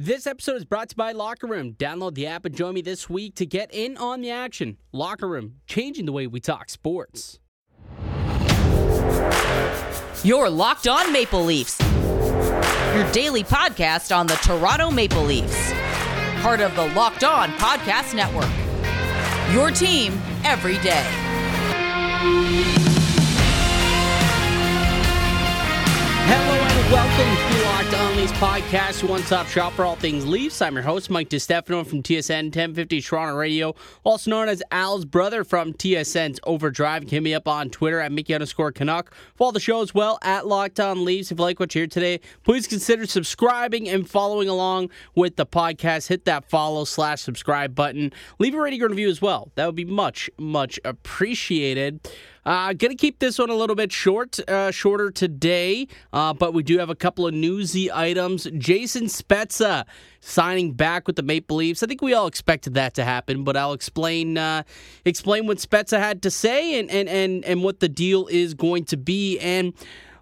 This episode is brought to you by Locker Room. Download the app and join me this week to get in on the action. Locker Room, changing the way we talk sports. You're Locked On Maple Leafs, your daily podcast on the Toronto Maple Leafs, part of the Locked On Podcast Network. Your team every day. Hello and welcome to Locked On Leafs podcast, one stop shop for all things Leafs. I'm your host, Mike DiStefano from TSN 1050 Toronto Radio, also known as Al's brother from TSN's Overdrive. Hit me up on Twitter at Mickey underscore Canuck. Follow the show as well at Locked On Leafs. If you like what you hear today, please consider subscribing and following along with the podcast. Hit that follow slash subscribe button. Leave a rating or review as well. That would be much, much appreciated. Uh, gonna keep this one a little bit short, uh, shorter today, uh, but we do have a couple of newsy items. Jason Spezza signing back with the Maple Leafs. I think we all expected that to happen, but I'll explain uh, explain what Spezza had to say and, and and and what the deal is going to be. And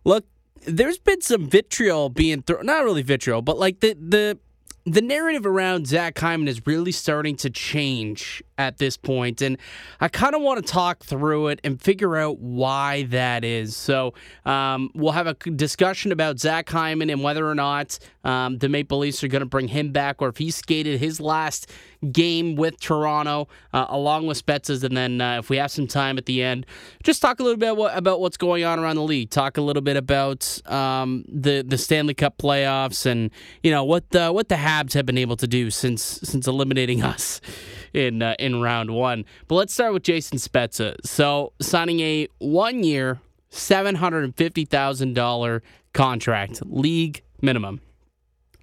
look, there's been some vitriol being thrown, not really vitriol, but like the the the narrative around Zach Hyman is really starting to change at this point, and I kind of want to talk through it and figure out why that is. So um, we'll have a discussion about Zach Hyman and whether or not um, the Maple Leafs are going to bring him back, or if he skated his last game with Toronto uh, along with Spezza's, and then uh, if we have some time at the end, just talk a little bit about, about what's going on around the league. Talk a little bit about um, the the Stanley Cup playoffs and you know what the what the Habs have been able to do since since eliminating us in uh, in round one. But let's start with Jason Spezza. So signing a one year, seven hundred and fifty thousand dollar contract, league minimum.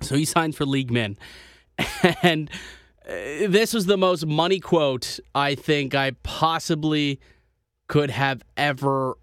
So he signs for league min, and this was the most money quote I think I possibly could have ever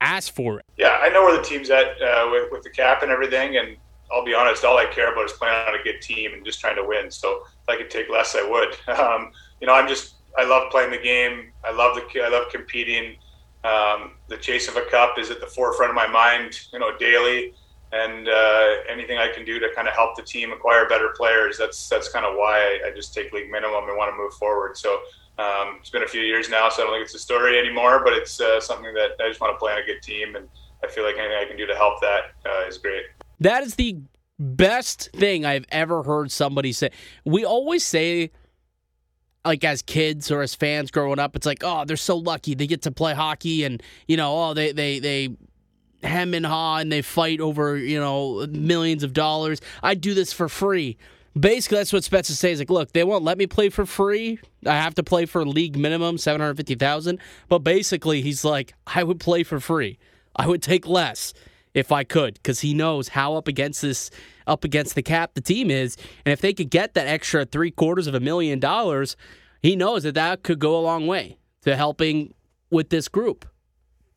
asked for. Yeah, I know where the team's at uh, with, with the cap and everything, and I'll be honest, all I care about is playing on a good team and just trying to win. So if I could take less, I would. Um, you know, I'm just I love playing the game. I love the I love competing. Um, the chase of a cup is at the forefront of my mind, you know, daily. And uh, anything I can do to kind of help the team acquire better players, that's that's kind of why I, I just take league minimum and want to move forward. So um, it's been a few years now, so I don't think it's a story anymore. But it's uh, something that I just want to play on a good team, and I feel like anything I can do to help that uh, is great. That is the best thing I've ever heard somebody say. We always say, like as kids or as fans growing up, it's like, oh, they're so lucky they get to play hockey, and you know, oh, they they they hem and haw and they fight over you know millions of dollars. I'd do this for free. Basically, that's what Spezza says. Like, look, they won't let me play for free. I have to play for league minimum seven hundred fifty thousand. But basically, he's like, I would play for free. I would take less if I could, because he knows how up against this, up against the cap the team is, and if they could get that extra three quarters of a million dollars, he knows that that could go a long way to helping with this group,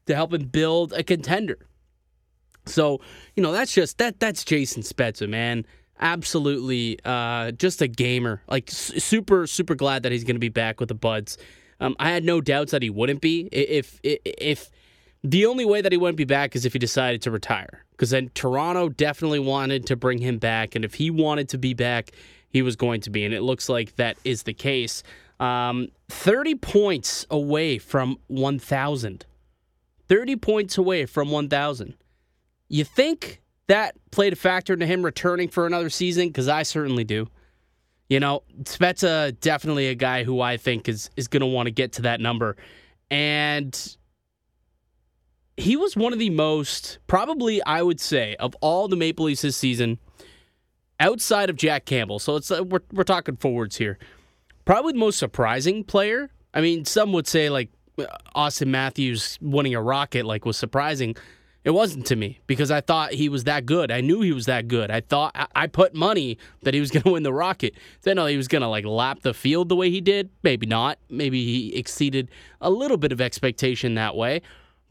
to helping build a contender. So you know that's just that that's Jason Spezza, man. Absolutely, uh, just a gamer. Like super super glad that he's going to be back with the Buds. Um, I had no doubts that he wouldn't be if if. if the only way that he wouldn't be back is if he decided to retire. Because then Toronto definitely wanted to bring him back. And if he wanted to be back, he was going to be. And it looks like that is the case. Um, 30 points away from 1,000. 30 points away from 1,000. You think that played a factor into him returning for another season? Because I certainly do. You know, Spezza definitely a guy who I think is is going to want to get to that number. And he was one of the most, probably I would say, of all the Maple Leafs this season, outside of Jack Campbell. So it's uh, we're we're talking forwards here. Probably the most surprising player. I mean, some would say like Auston Matthews winning a Rocket like was surprising. It wasn't to me because I thought he was that good. I knew he was that good. I thought I put money that he was going to win the Rocket. Then he was going to like lap the field the way he did. Maybe not. Maybe he exceeded a little bit of expectation that way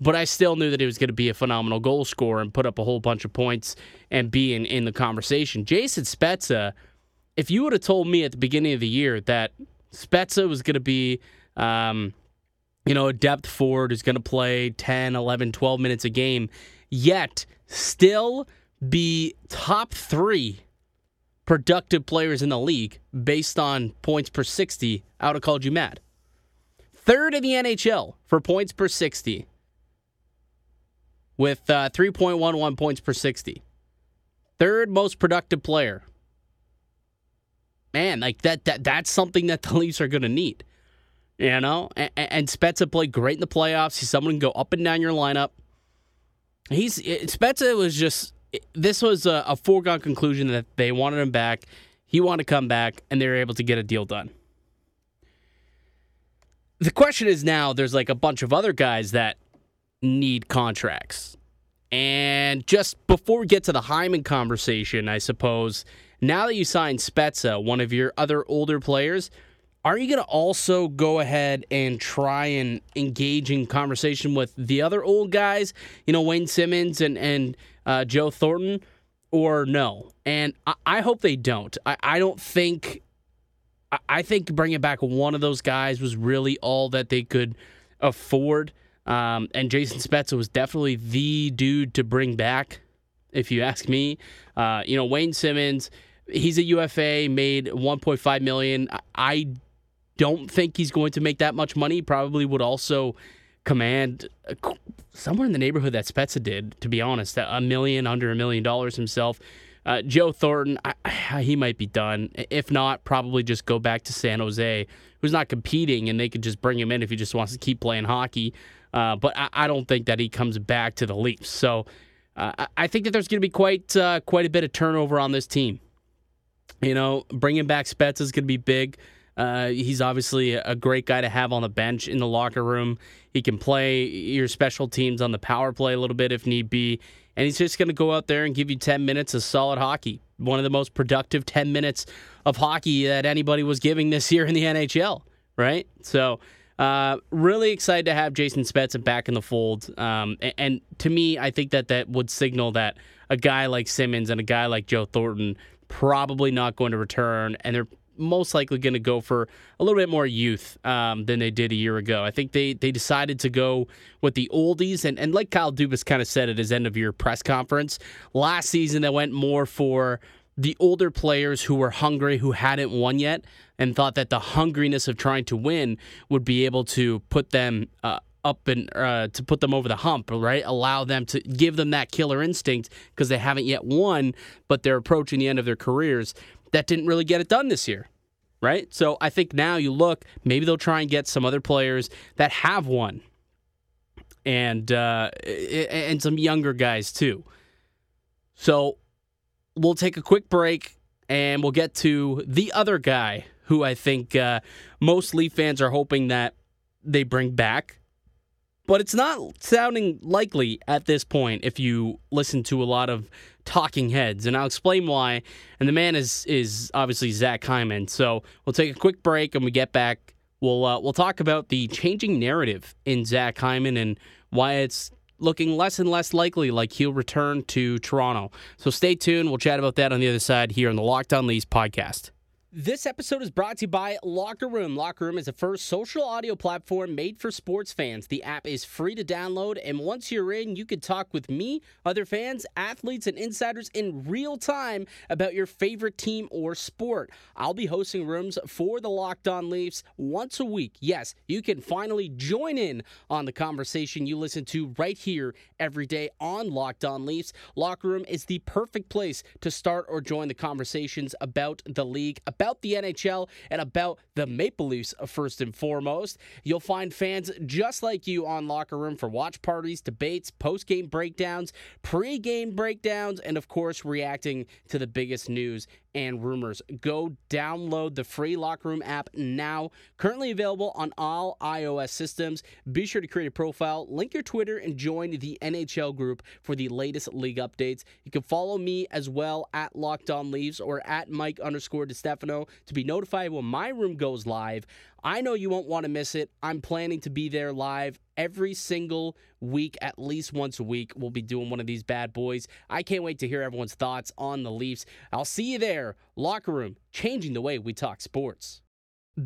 but I still knew that he was going to be a phenomenal goal scorer and put up a whole bunch of points and be in, in the conversation. Jason Spezza, if you would have told me at the beginning of the year that Spezza was going to be, um, you know, a depth forward who's going to play 10, 11, 12 minutes a game, yet still be top three productive players in the league based on points per 60, I would have called you mad. Third in the NHL for points per 60 with uh, 3.11 points per 60. Third most productive player. Man, like that, that that's something that the Leafs are going to need. You know, and, and Spezza played great in the playoffs. He's someone who can go up and down your lineup. He's Spezza was just this was a, a foregone conclusion that they wanted him back. He wanted to come back, and they were able to get a deal done. The question is now there's like a bunch of other guys that need contracts. And just before we get to the Hyman conversation, I suppose, now that you signed Spezza, one of your other older players, are you going to also go ahead and try and engage in conversation with the other old guys, you know, Wayne Simmonds and, and uh, Joe Thornton, or no? And I, I hope they don't. I, I don't think. I, I think bringing back one of those guys was really all that they could afford. Um, and Jason Spezza was definitely the dude to bring back, if you ask me. Uh, you know, Wayne Simmonds he's a UFA, made 1.5 million. I don't think he's going to make that much money. Probably would also command somewhere in the neighborhood that Spezza did, to be honest, a million, under a million dollars himself. Uh, Joe Thornton, I, he might be done. If not, probably just go back to San Jose, who's not competing, and they could just bring him in if he just wants to keep playing hockey. Uh, but I, I, don't think that he comes back to the Leafs. So uh, I think that there's going to be quite uh, quite a bit of turnover on this team. You know, bringing back Spezza is going to be big. Uh, he's obviously a great guy to have on the bench in the locker room. He can play your special teams on the power play a little bit if need be. And he's just going to go out there and give you 10 minutes of solid hockey. One of the most productive 10 minutes of hockey that anybody was giving this year in the NHL, right? So, uh, really excited to have Jason Spezza back in the fold. Um, and, and, to me, I think that that would signal that a guy like Simmonds and a guy like Joe Thornton probably not going to return, and they're most likely going to go for a little bit more youth um, than they did a year ago. I think they they decided to go with the oldies, and, and like Kyle Dubas kind of said at his end of year press conference last season, they went more for the older players who were hungry, who hadn't won yet, and thought that the hungriness of trying to win would be able to put them. Uh, up and uh, to put them over the hump, right? Allow them to give them that killer instinct because they haven't yet won, but they're approaching the end of their careers that didn't really get it done this year, right? So I think now you look, maybe they'll try and get some other players that have won, and uh, and some younger guys too. So we'll take a quick break and we'll get to the other guy who I think uh, most Leaf fans are hoping that they bring back. But it's not sounding likely at this point if you listen to a lot of talking heads, and I'll explain why. And the man is is obviously Zach Hyman. So we'll take a quick break, and we get back. We'll uh, we'll talk about the changing narrative in Zach Hyman and why it's looking less and less likely like he'll return to Toronto. So stay tuned. We'll chat about that on the other side here on the Locked On Leafs podcast. This episode is brought to you by Locker Room. Locker Room is the first social audio platform made for sports fans. The app is free to download, and once you're in, you can talk with me, other fans, athletes, and insiders in real time about your favorite team or sport. I'll be hosting rooms for the Locked On Leafs once a week. Yes, you can finally join in on the conversation you listen to right here every day on Locked On Leafs. Locker Room is the perfect place to start or join the conversations about the league about the NHL and about the Maple Leafs uh, first and foremost. You'll find fans just like you on Locker Room for watch parties, debates, post game breakdowns, pre game breakdowns, and of course, reacting to the biggest news and rumors. Go download the free Locker Room app now. Currently available on all iOS systems. Be sure to create a profile, link your Twitter, and join the NHL group for the latest league updates. You can follow me as well at Locked On Leafs or at Mike underscore DeStefano to be notified when my room goes live. I know you won't want to miss it. I'm planning to be there live every single week, at least once a week. We'll be doing one of these bad boys. I can't wait to hear everyone's thoughts on the Leafs. I'll see you there. Locker room, changing the way we talk sports.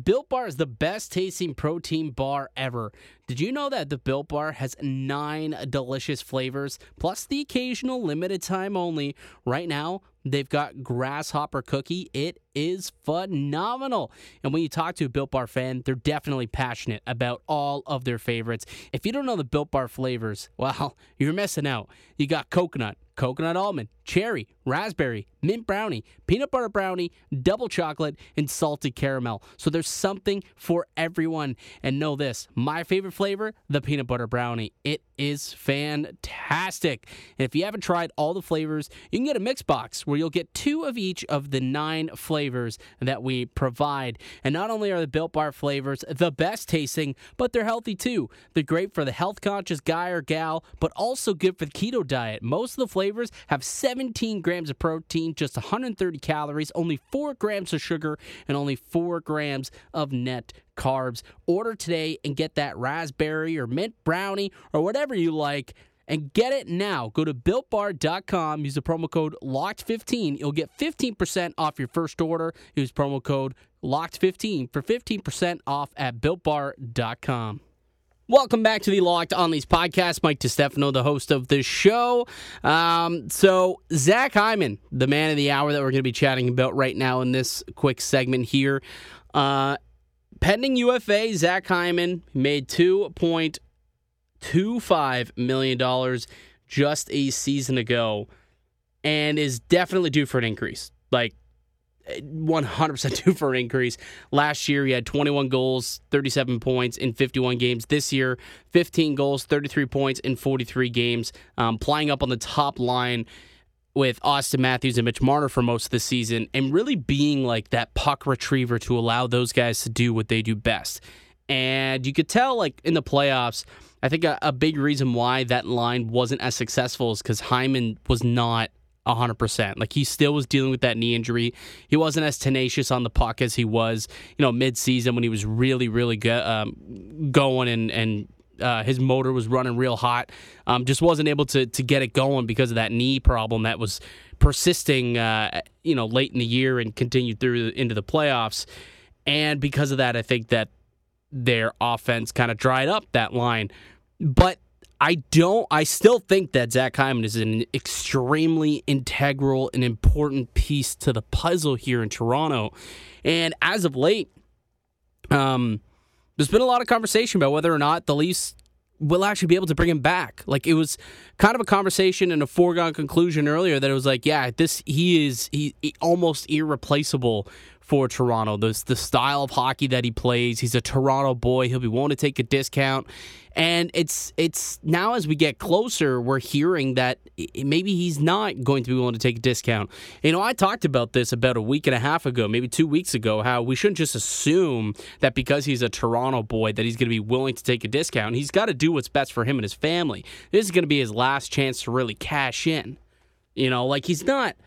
Built Bar is the best tasting protein bar ever. Did you know that the Built Bar has nine delicious flavors, plus the occasional limited time only? Right now, they've got grasshopper cookie. It is phenomenal. And when you talk to a Built Bar fan, they're definitely passionate about all of their favorites. If you don't know the Built Bar flavors, well, you're missing out. You got coconut, coconut almond, cherry, raspberry, mint brownie, peanut butter brownie, double chocolate, and salted caramel. So there's something for everyone. And know this my favorite flavor, the peanut butter brownie. It is fantastic. And if you haven't tried all the flavors, you can get a mix box where you'll get two of each of the nine flavors that we provide. And not only are the Built Bar flavors the best tasting, but they're healthy too. They're great for the health conscious guy or gal, but also good for the keto diet. Most of the flavors have 17 grams of protein, just 130 calories, only 4 grams of sugar, and only 4 grams of net carbs. Order today and get that raspberry or mint brownie or whatever you like and get it now. Go to builtbar.com, use the promo code LOCKED15. You'll get 15% off your first order. Use promo code LOCKED15 for 15% off at builtbar.com. Welcome back to the Locked On These podcast. Mike DeStefano, the host of this show. Um, so, Zach Hyman, the man of the hour that we're going to be chatting about right now in this quick segment here. Uh, pending UFA, Zach Hyman made $2.25 million just a season ago and is definitely due for an increase. Like, 100% due for an increase. Last year, he had 21 goals, 37 points in 51 games. This year, 15 goals, 33 points in 43 games, um, playing up on the top line with Auston Matthews and Mitch Marner for most of the season, and really being like that puck retriever to allow those guys to do what they do best. And you could tell, like in the playoffs, I think a, a big reason why that line wasn't as successful is because Hyman was not 100%. Like he still was dealing with that knee injury. He wasn't as tenacious on the puck as he was, you know, mid-season when he was really, really go, um, going and, and uh, his motor was running real hot. Um, just wasn't able to to get it going because of that knee problem that was persisting, uh, you know, late in the year and continued through into the playoffs. And because of that, I think that their offense kind of dried up that line. But I don't. I still think that Zach Hyman is an extremely integral and important piece to the puzzle here in Toronto. And as of late, um, there's been a lot of conversation about whether or not the Leafs will actually be able to bring him back. Like it was kind of a conversation and a foregone conclusion earlier that it was like, yeah, this he is he, he almost irreplaceable for Toronto. The the style of hockey that he plays, he's a Toronto boy. He'll be willing to take a discount. And it's it's now as we get closer, we're hearing that maybe he's not going to be willing to take a discount. You know, I talked about this about a week and a half ago, maybe two weeks ago, how we shouldn't just assume that because he's a Toronto boy that he's going to be willing to take a discount. He's got to do what's best for him and his family. This is going to be his last chance to really cash in. You know, like he's not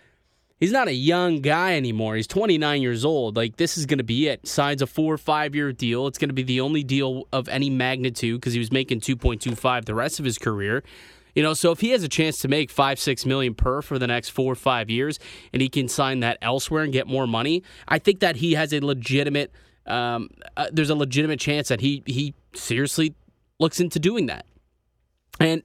he's not a young guy anymore. He's 29 years old. Like this is going to be it. Signs a four or five year deal. It's going to be the only deal of any magnitude because he was making 2.25 the rest of his career. You know, so if he has a chance to make five, six million per for the next four or five years, and he can sign that elsewhere and get more money, I think that he has a legitimate. Um, uh, there's a legitimate chance that he he seriously looks into doing that, and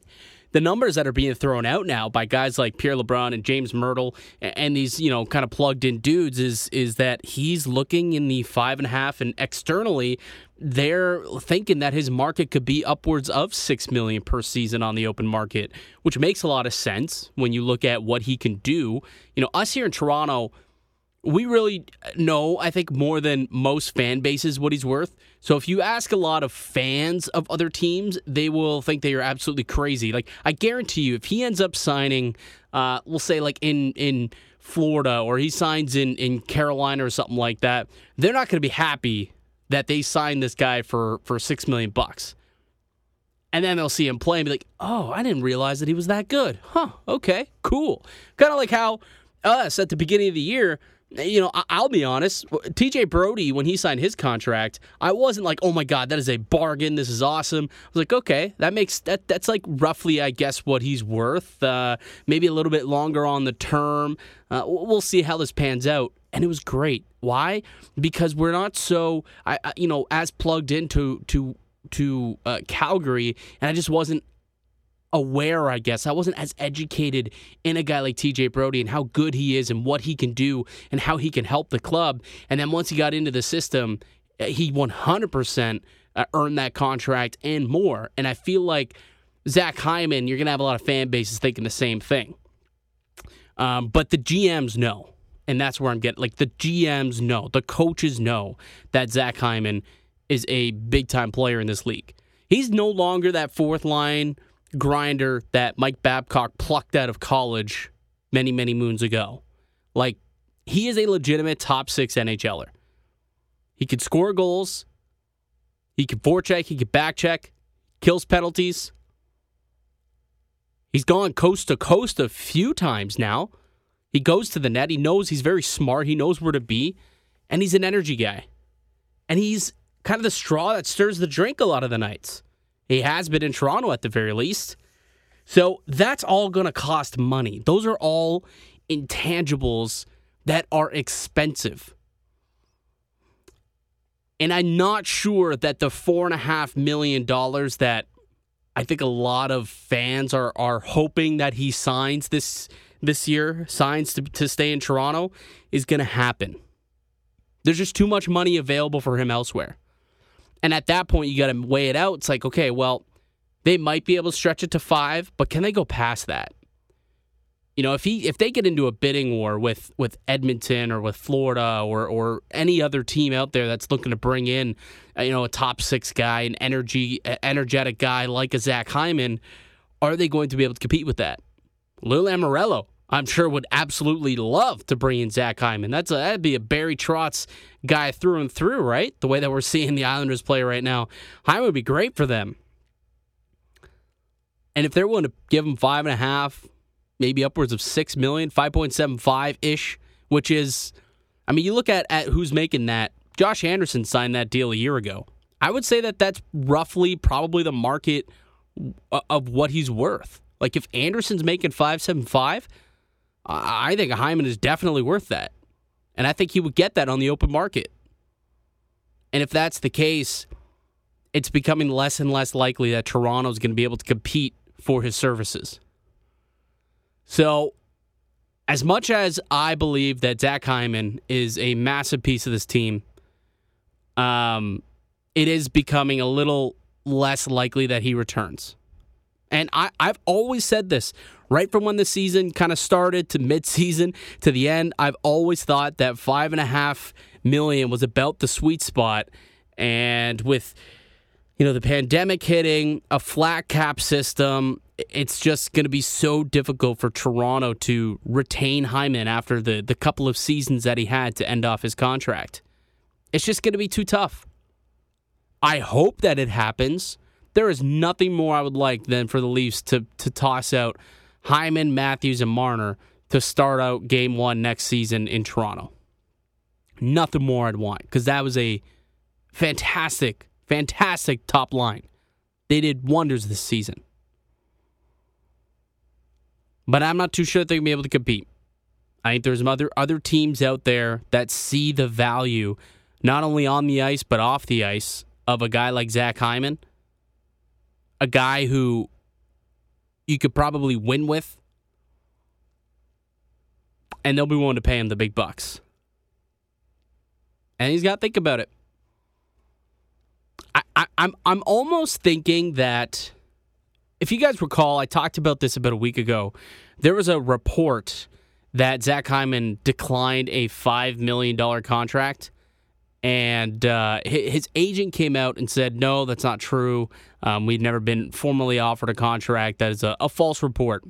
the numbers that are being thrown out now by guys like Pierre LeBrun and James Mirtle and these, you know, kind of plugged in dudes is is that he's looking in the five and a half and externally they're thinking that his market could be upwards of six million per season on the open market, which makes a lot of sense when you look at what he can do. You know, us here in Toronto, we really know, I think, more than most fan bases what he's worth. So if you ask a lot of fans of other teams, they will think they are absolutely crazy. Like I guarantee you, if he ends up signing, uh, we'll say like in in Florida or he signs in in Carolina or something like that, they're not going to be happy that they signed this guy for for six million bucks. And then they'll see him play and be like, "Oh, I didn't realize that he was that good." Huh? Okay, cool. Kind of like how us at the beginning of the year you know, I'll be honest. TJ Brodie, when he signed his contract, I wasn't like, "Oh my god, that is a bargain. This is awesome." I was like, "Okay, that makes that that's like roughly, I guess, what he's worth. Uh, maybe a little bit longer on the term. Uh, we'll see how this pans out." And it was great. Why? Because we're not so, I, you know, as plugged into to to uh, Calgary, and I just wasn't aware, I guess. I wasn't as educated in a guy like TJ Brodie and how good he is and what he can do and how he can help the club. And then once he got into the system, eh, he 100% uh, earned that contract and more. And I feel like Zach Hyman, you're going to have a lot of fan bases thinking the same thing. Um, but the GMs know. And that's where I'm getting like the GMs know, the coaches know that Zach Hyman is a big time player in this league. He's no longer that fourth line grinder that Mike Babcock plucked out of college many, many moons ago. Like, he is a legitimate top six NHLer. He can score goals, he can forecheck, he can backcheck, kills penalties. He's gone coast to coast a few times now. He goes to the net. He knows he's very smart. He knows where to be. And he's an energy guy. And he's kind of the straw that stirs the drink a lot of the nights. He has been in Toronto at the very least. So that's all going to cost money. Those are all intangibles that are expensive. And I'm not sure that the $4.5 million that I think a lot of fans are, are hoping that he signs this this year, signs to, to stay in Toronto, is going to happen. There's just too much money available for him elsewhere. And at that point, you got to weigh it out. It's like, okay, well, they might be able to stretch it to five, but can they go past that? You know, if he if they get into a bidding war with with Edmonton or with Florida or or any other team out there that's looking to bring in, uh, you know, a top six guy, an energy energetic guy like a Zach Hyman, are they going to be able to compete with that? Lou Lamoriello, I'm sure would absolutely love to bring in Zach Hyman. That's a, that'd be a Barry Trotz guy through and through, right? The way that we're seeing the Islanders play right now, Hyman would be great for them. And if they're willing to give him five and a half, maybe upwards of six million, five point seven five ish, which is, I mean, you look at at who's making that. Josh Anderson signed that deal a year ago. I would say that that's roughly probably the market of what he's worth. Like if Anderson's making five seven five, I think Hyman is definitely worth that, and I think he would get that on the open market. And if that's the case, it's becoming less and less likely that Toronto is going to be able to compete for his services. So, as much as I believe that Zach Hyman is a massive piece of this team, um, it is becoming a little less likely that he returns. And I, I've always said this right from when the season kind of started to mid-season to the end. I've always thought that five and a half million was about the sweet spot, and with you know, the pandemic hitting, a flat cap system, it's just going to be so difficult for Toronto to retain Hyman after the, the couple of seasons that he had to end off his contract. It's just going to be too tough. I hope that it happens. There is nothing more I would like than for the Leafs to, to toss out Hyman, Matthews, and Marner to start out game one next season in Toronto. Nothing more I'd want because that was a fantastic Fantastic top line. They did wonders this season. But I'm not too sure they're going to be able to compete. I think there's other, other teams out there that see the value, not only on the ice, but off the ice, of a guy like Zach Hyman. A guy who you could probably win with. And they'll be willing to pay him the big bucks. And he's got to think about it. I, I, I'm I'm almost thinking that if you guys recall, I talked about this about a week ago. There was a report that Zach Hyman declined a five million dollar contract, and uh, his agent came out and said, "No, that's not true. Um, we've never been formally offered a contract. That is a, a false report."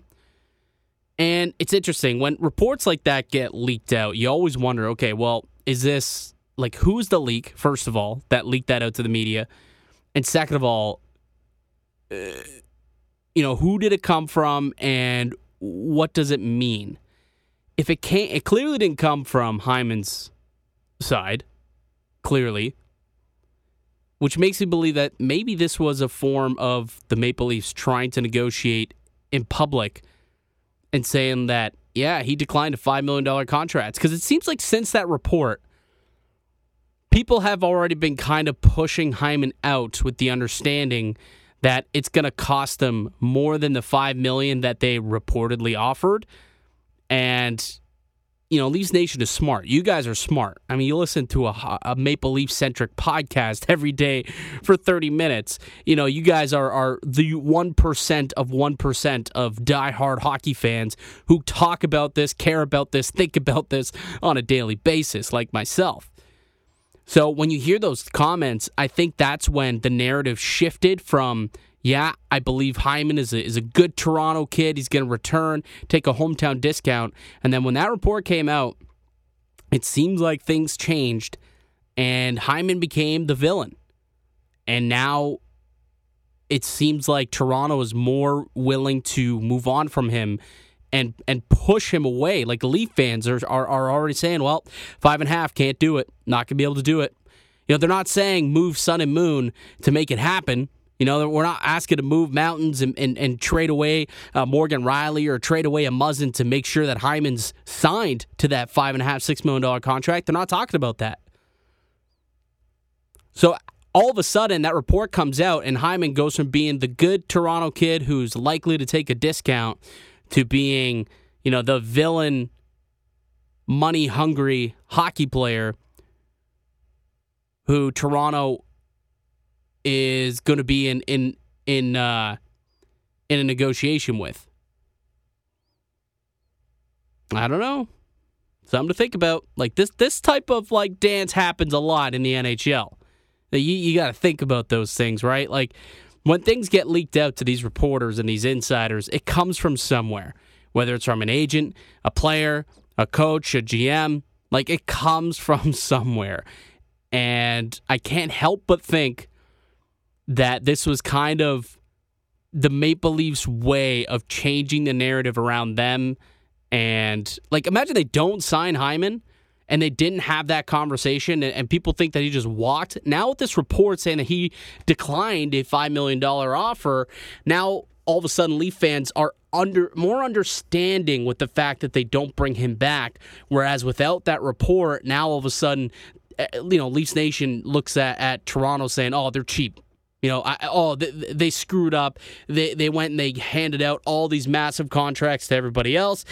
And it's interesting when reports like that get leaked out. You always wonder, okay, well, is this like who's the leak first of all that leaked that out to the media and second of all uh, you know who did it come from and what does it mean if it can't, it clearly didn't come from hyman's side clearly which makes me believe that maybe this was a form of the maple leafs trying to negotiate in public and saying that yeah he declined a $5 million contract. Because it seems like since that report people have already been kind of pushing Hyman out with the understanding that it's going to cost them more than the 5 million that they reportedly offered. And you know, Leafs Nation is smart. You guys are smart. I mean, you listen to a, a Maple Leaf centric podcast every day for 30 minutes. You know, you guys are, are the 1% of 1% of diehard hockey fans who talk about this, care about this, think about this on a daily basis, like myself. So when you hear those comments, I think that's when the narrative shifted from yeah, I believe Hyman is a, is a good Toronto kid. He's going to return, take a hometown discount. And then when that report came out, it seems like things changed and Hyman became the villain. And now it seems like Toronto is more willing to move on from him and and push him away. Like Leaf fans are, are, are already saying, well, five and a half, can't do it. Not going to be able to do it. You know, they're not saying move sun and moon to make it happen. You know, we're not asking to move mountains and, and, and trade away uh, Morgan Rielly or trade away a Muzzin to make sure that Hyman's signed to that five and a half, six million dollar contract. They're not talking about that. So all of a sudden, that report comes out, and Hyman goes from being the good Toronto kid who's likely to take a discount to being, you know, the villain, money hungry hockey player who Toronto is going to be in in in uh, in a negotiation with. I don't know. Something to think about. Like this this type of like dance happens a lot in the NHL. You you got to think about those things, right? Like when things get leaked out to these reporters and these insiders, it comes from somewhere. Whether it's from an agent, a player, a coach, a GM, like it comes from somewhere. And I can't help but think that this was kind of the Maple Leafs way of changing the narrative around them. And like, imagine they don't sign Hyman and they didn't have that conversation, and, and, people think that he just walked. Now, with this report saying that he declined a $5 million offer, now all of a sudden Leaf fans are under more understanding with the fact that they don't bring him back. Whereas without that report, now all of a sudden, eh, you know, Leafs Nation looks at, at Toronto saying, oh, they're cheap. You know, I, oh, they, they, screwed up. They they went and they handed out all these massive contracts to everybody else,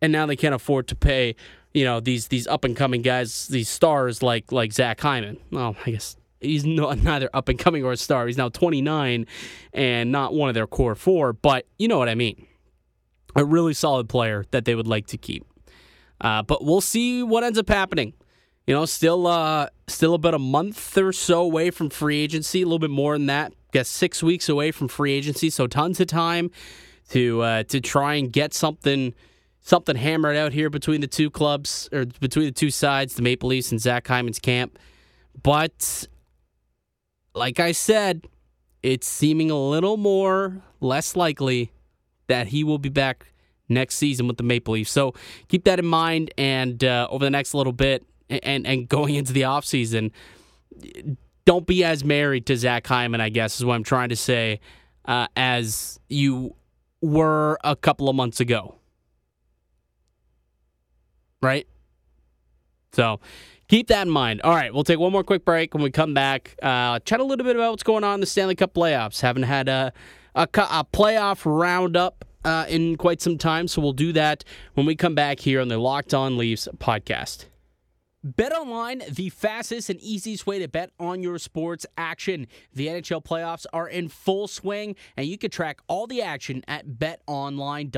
and now they can't afford to pay. You know these these up and coming guys, these stars like like Zach Hyman. Well, I guess he's not, neither up and coming or a star. He's now 29 and not one of their core four, but you know what I mean. A really solid player that they would like to keep. Uh, but we'll see what ends up happening you know, still uh, still about a month or so away from free agency, a little bit more than that. Guess six weeks away from free agency, so tons of time to uh, to try and get something something hammered out here between the two clubs or between the two sides, the Maple Leafs and Zach Hyman's camp. But like I said, it's seeming a little more less likely that he will be back next season with the Maple Leafs. So keep that in mind, and uh, over the next little bit, and and going into the offseason, don't be as married to Zach Hyman, I guess, is what I'm trying to say, uh, as you were a couple of months ago. Right? So keep that in mind. All right, we'll take one more quick break. When we come back, uh, chat a little bit about what's going on in the Stanley Cup playoffs. Haven't had a, a, a playoff roundup uh, in quite some time, so we'll do that when we come back here on the Locked On Leafs podcast. Bet online, the fastest and easiest way to bet on your sports action. The NHL playoffs are in full swing, and you can track all the action at betonline.ag.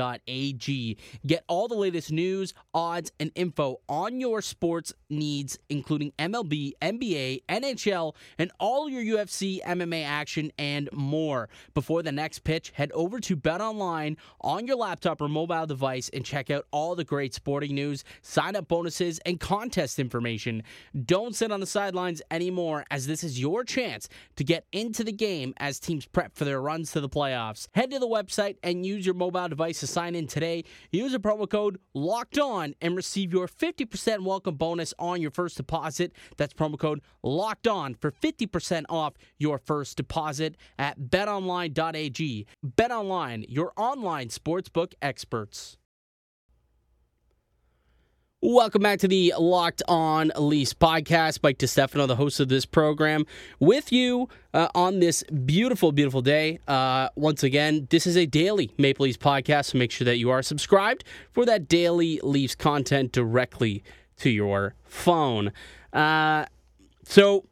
Get all the latest news, odds, and info on your sports needs, including MLB, NBA, NHL, and all your UFC, MMA action, and more. Before the next pitch, head over to BetOnline on your laptop or mobile device and check out all the great sporting news, sign up bonuses, and contest information information. Don't sit on the sidelines anymore, as this is your chance to get into the game as teams prep for their runs to the playoffs. Head to the website and use your mobile device to sign in today. Use a promo code LOCKED ON and receive your 50% welcome bonus on your first deposit. That's promo code LOCKED ON for 50% off your first deposit at betonline.ag. BetOnline, your online sportsbook experts. Welcome back to the Locked On Leafs podcast. Mike DeStefano, the host of this program, with you uh, on this beautiful, beautiful day. Uh, once again, this is a daily Maple Leafs podcast, so make sure that you are subscribed for that daily Leafs content directly to your phone. Uh, so,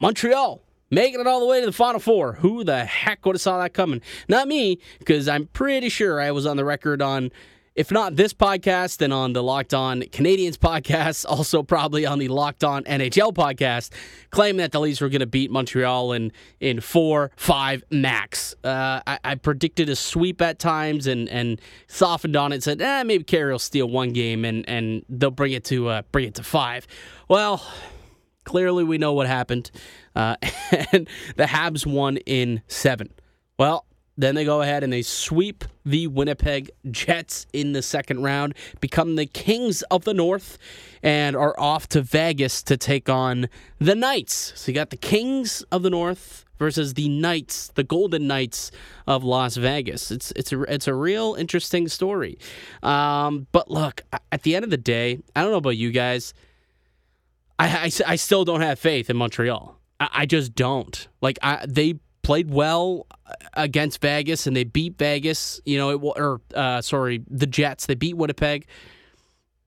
Montreal making it all the way to the Final Four. Who the heck would have saw that coming? Not me, because I'm pretty sure I was on the record on if not this podcast, then on the Locked On Canadiens podcast, also probably on the Locked On NHL podcast, claiming that the Leafs were going to beat Montreal in in four, five max. Uh, I, I, predicted a sweep at times and and softened on it, said, eh, maybe Carey will steal one game and and they'll bring it to uh, bring it to five. Well, clearly we know what happened, uh, and the Habs won in seven. Well, then they go ahead and they sweep the Winnipeg Jets in the second round, become the Kings of the North, and are off to Vegas to take on the Knights. So you got the Kings of the North versus the Knights, the Golden Knights of Las Vegas. It's it's a it's a real interesting story. Um, but look, at the end of the day, I don't know about you guys. I, I, I still don't have faith in Montreal. I, I just don't. Like I, they played well against Vegas and they beat Vegas. You know, it, or uh, sorry, the Jets. They beat Winnipeg.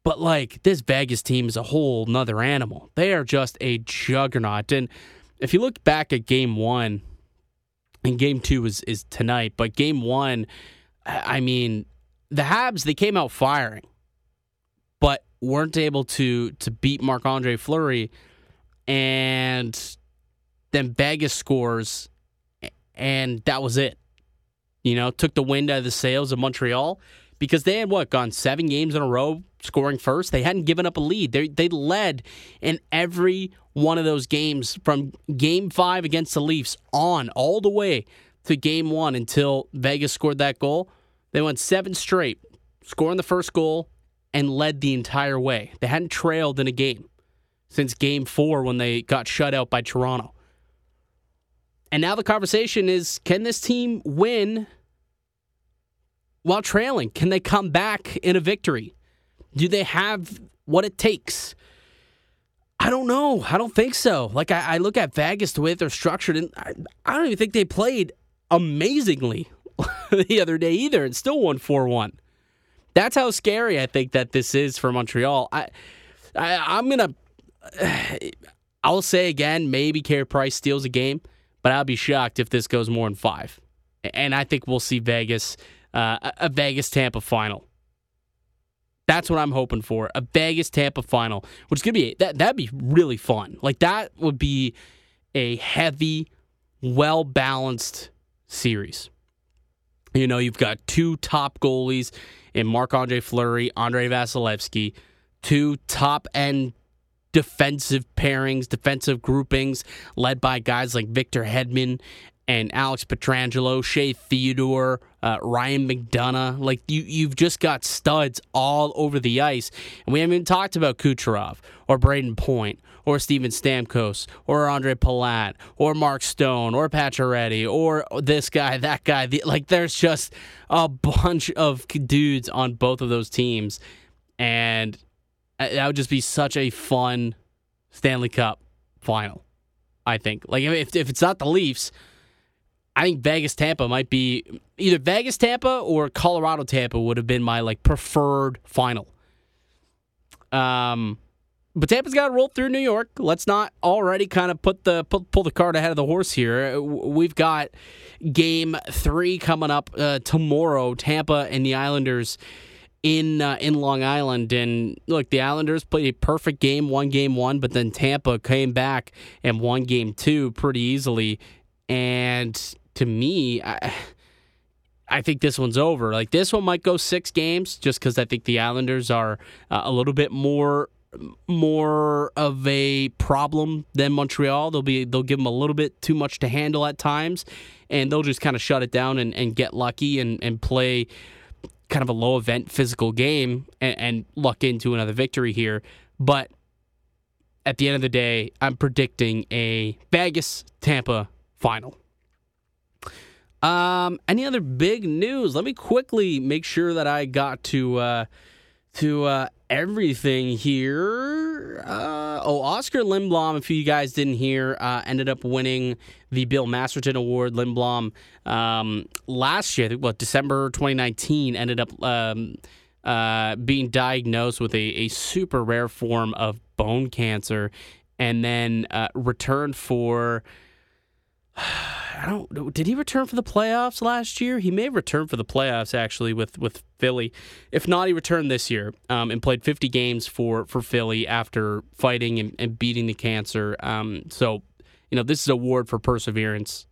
But like this Vegas team is a whole nother animal. They are just a juggernaut. And if you look back at Game One, and Game Two is is tonight, but Game One, I mean, the Habs they came out firing, but weren't able to to beat Marc Andre Fleury, and then Vegas scores and that was it. You know, took the wind out of the sails of Montreal because they had what gone seven games in a row scoring first. They hadn't given up a lead. They they led in every one of those games from Game Five against the Leafs on all the way to Game One until Vegas scored that goal. They went seven straight, scoring the first goal and led the entire way. They hadn't trailed in a game since Game Four when they got shut out by Toronto. And now the conversation is can this team win while trailing? Can they come back in a victory? Do they have what it takes? I don't know. I don't think so. Like, I, I look at Vegas, the way they're structured, and I, I don't even think they played amazingly the other day either and still won 4 1. That's how scary I think that this is for Montreal. I, I I'm to. I'll say again, maybe Carey Price steals a game but I'll be shocked if this goes more than five. And I think we'll see Vegas, uh, a Vegas Tampa final. That's what I'm hoping for. A Vegas Tampa final, which is gonna be that that'd be really fun. Like that would be a heavy, well balanced series. You know, you've got two top goalies in Marc Andre Fleury, Andrei Vasilevskiy, two top end defensive pairings, defensive groupings led by guys like Victor Hedman and Alex Pietrangelo, Shea Theodore, uh, Ryan McDonagh. Like you, you've just got studs all over the ice, and we haven't even talked about Kucherov or Brayden Point or Steven Stamkos or Andre Palat or Mark Stone or Pacioretty or this guy, that guy. The, like there's just a bunch of dudes on both of those teams, and that would just be such a fun Stanley Cup final. I think. Like if if it's not the Leafs, I think Vegas Tampa might be either Vegas Tampa or Colorado Tampa would have been my like preferred final. Um, but Tampa's got to roll through New York. Let's not already kind of put the pull, pull the cart ahead of the horse here. We've got Game Three coming up uh, tomorrow. Tampa and the Islanders in uh, in Long Island. And look, the Islanders played a perfect game, one game one, but then Tampa came back and won game two pretty easily. And to me, I, I think this one's over. Like this one might go six games, just because I think the Islanders are uh, a little bit more more of a problem than Montreal. They'll be they'll give them a little bit too much to handle at times, and they'll just kind of shut it down and, and get lucky and, and play kind of a low event physical game and, and luck into another victory here. But at the end of the day, I'm predicting a Vegas Tampa final. Um, any other big news? Let me quickly make sure that I got to uh, to uh, everything here. Uh, oh, Oskar Lindblom, if you guys didn't hear, uh, ended up winning the Bill Masterton Award. Lindblom um, last year, what December 2019, ended up um, uh, being diagnosed with a, a, super rare form of bone cancer, and then uh, returned for. I don't. Know. Did he return for the playoffs last year? He may have returned for the playoffs actually with with Philly. If not, he returned this year um, and played 50 games for for Philly after fighting and, and beating the cancer. Um, so, you know, this is a award for perseverance.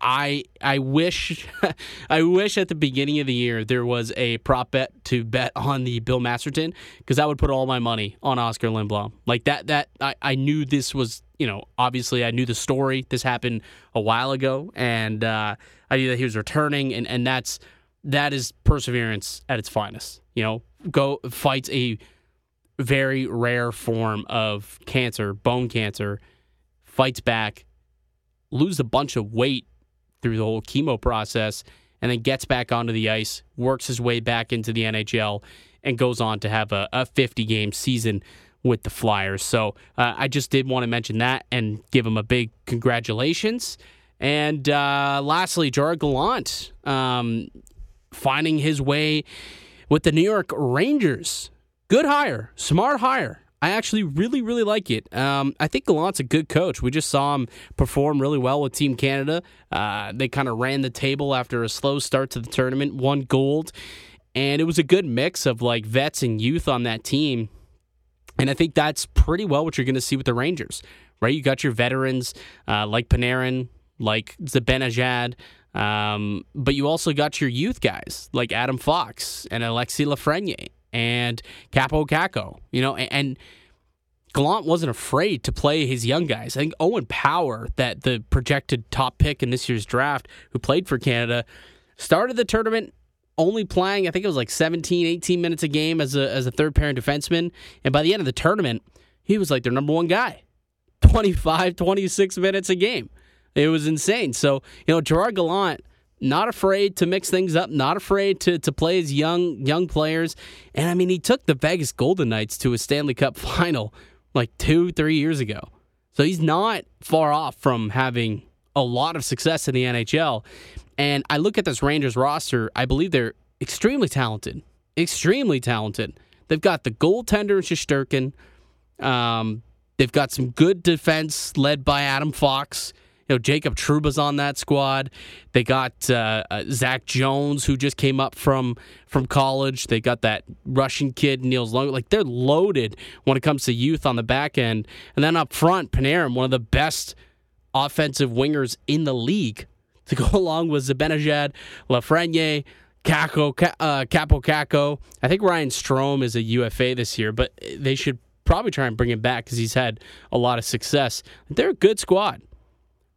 I I wish I wish at the beginning of the year there was a prop bet to bet on the Bill Masterton because I would put all my money on Oskar Lindblom. Like that that I, I knew this was you know obviously I knew the story. This happened a while ago, and uh, I knew that he was returning, and and that's that is perseverance at its finest. You know, go fights a very rare form of cancer, bone cancer, fights back, lose a bunch of weight through the whole chemo process and then gets back onto the ice, works his way back into the NHL, and goes on to have a, a 50 game season with the Flyers. So uh, I just did want to mention that and give him a big congratulations. And uh, lastly, Gerard Gallant um, finding his way with the New York Rangers. Good hire, smart hire. I actually really, really like it. Um, I think Gallant's a good coach. We just saw him perform really well with Team Canada. Uh, they kind of ran the table after a slow start to the tournament, won gold, and it was a good mix of like vets and youth on that team. And I think that's pretty well what you're going to see with the Rangers, right? You got your veterans uh, like Panarin, like Zibanejad, um, but you also got your youth guys like Adam Fox and Alexi Lafreniere and Kaapo Kakko, you know, and, and Gallant wasn't afraid to play his young guys. I think Owen Power, that the projected top pick in this year's draft, who played for Canada, started the tournament only playing, I think it was like 17, 18 minutes a game as a, as a third pairing defenseman. And by the end of the tournament, he was like their number one guy 25, 26 minutes a game. It was insane. So, you know, Gerard Gallant not afraid to mix things up, not afraid to to play his young young players. And I mean, he took the Vegas Golden Knights to a Stanley Cup final like two, three years ago. So he's not far off from having a lot of success in the NHL. And I look at this Rangers roster, I believe they're extremely talented. Extremely talented. They've got the goaltender Shesterkin. Um, they've got some good defense led by Adam Fox. You know, Jacob Trouba's on that squad. They got uh, uh, Zach Jones, who just came up from from college. They got that Russian kid, Nils Long. Like they're loaded when it comes to youth on the back end, and then up front, Panarin, one of the best offensive wingers in the league, to go along with Zibanejad, Lafreniere. Kakko, uh, Kaapo Kakko. I think Ryan Strome is a UFA this year, but they should probably try and bring him back because he's had a lot of success. They're a good squad.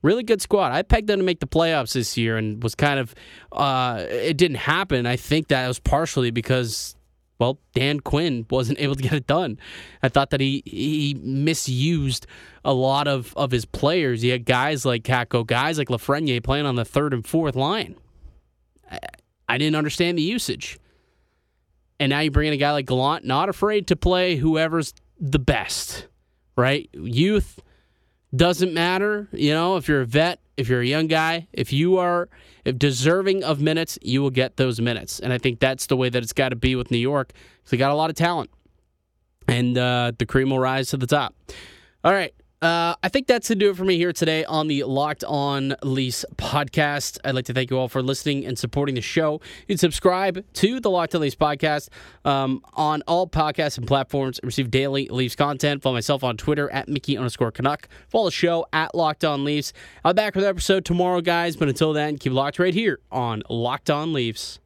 Really good squad. I pegged them to make the playoffs this year and was kind of, uh, it didn't happen. I think that was partially because, well, Dan Quinn wasn't able to get it done. I thought that he he misused a lot of, of his players. He had guys like Kakko, guys like Lafreniere playing on the third and fourth line. I, I didn't understand the usage. And now you bring in a guy like Gallant, not afraid to play whoever's the best, right? Youth doesn't matter, you know, if you're a vet, if you're a young guy, if you are if deserving of minutes, you will get those minutes. And I think that's the way that it's got to be with New York. They got a lot of talent. And uh, the cream will rise to the top. All right. Uh, I think that's to do it for me here today on the Locked On Leafs podcast. I'd like to thank you all for listening and supporting the show. You can subscribe to the Locked On Leafs podcast um, on all podcasts and platforms. And receive daily Leafs content. Follow myself on Twitter at Mickey underscore Canuck. Follow the show at Locked On Leafs. I'll be back with an episode tomorrow, guys. But until then, keep locked right here on Locked On Leafs.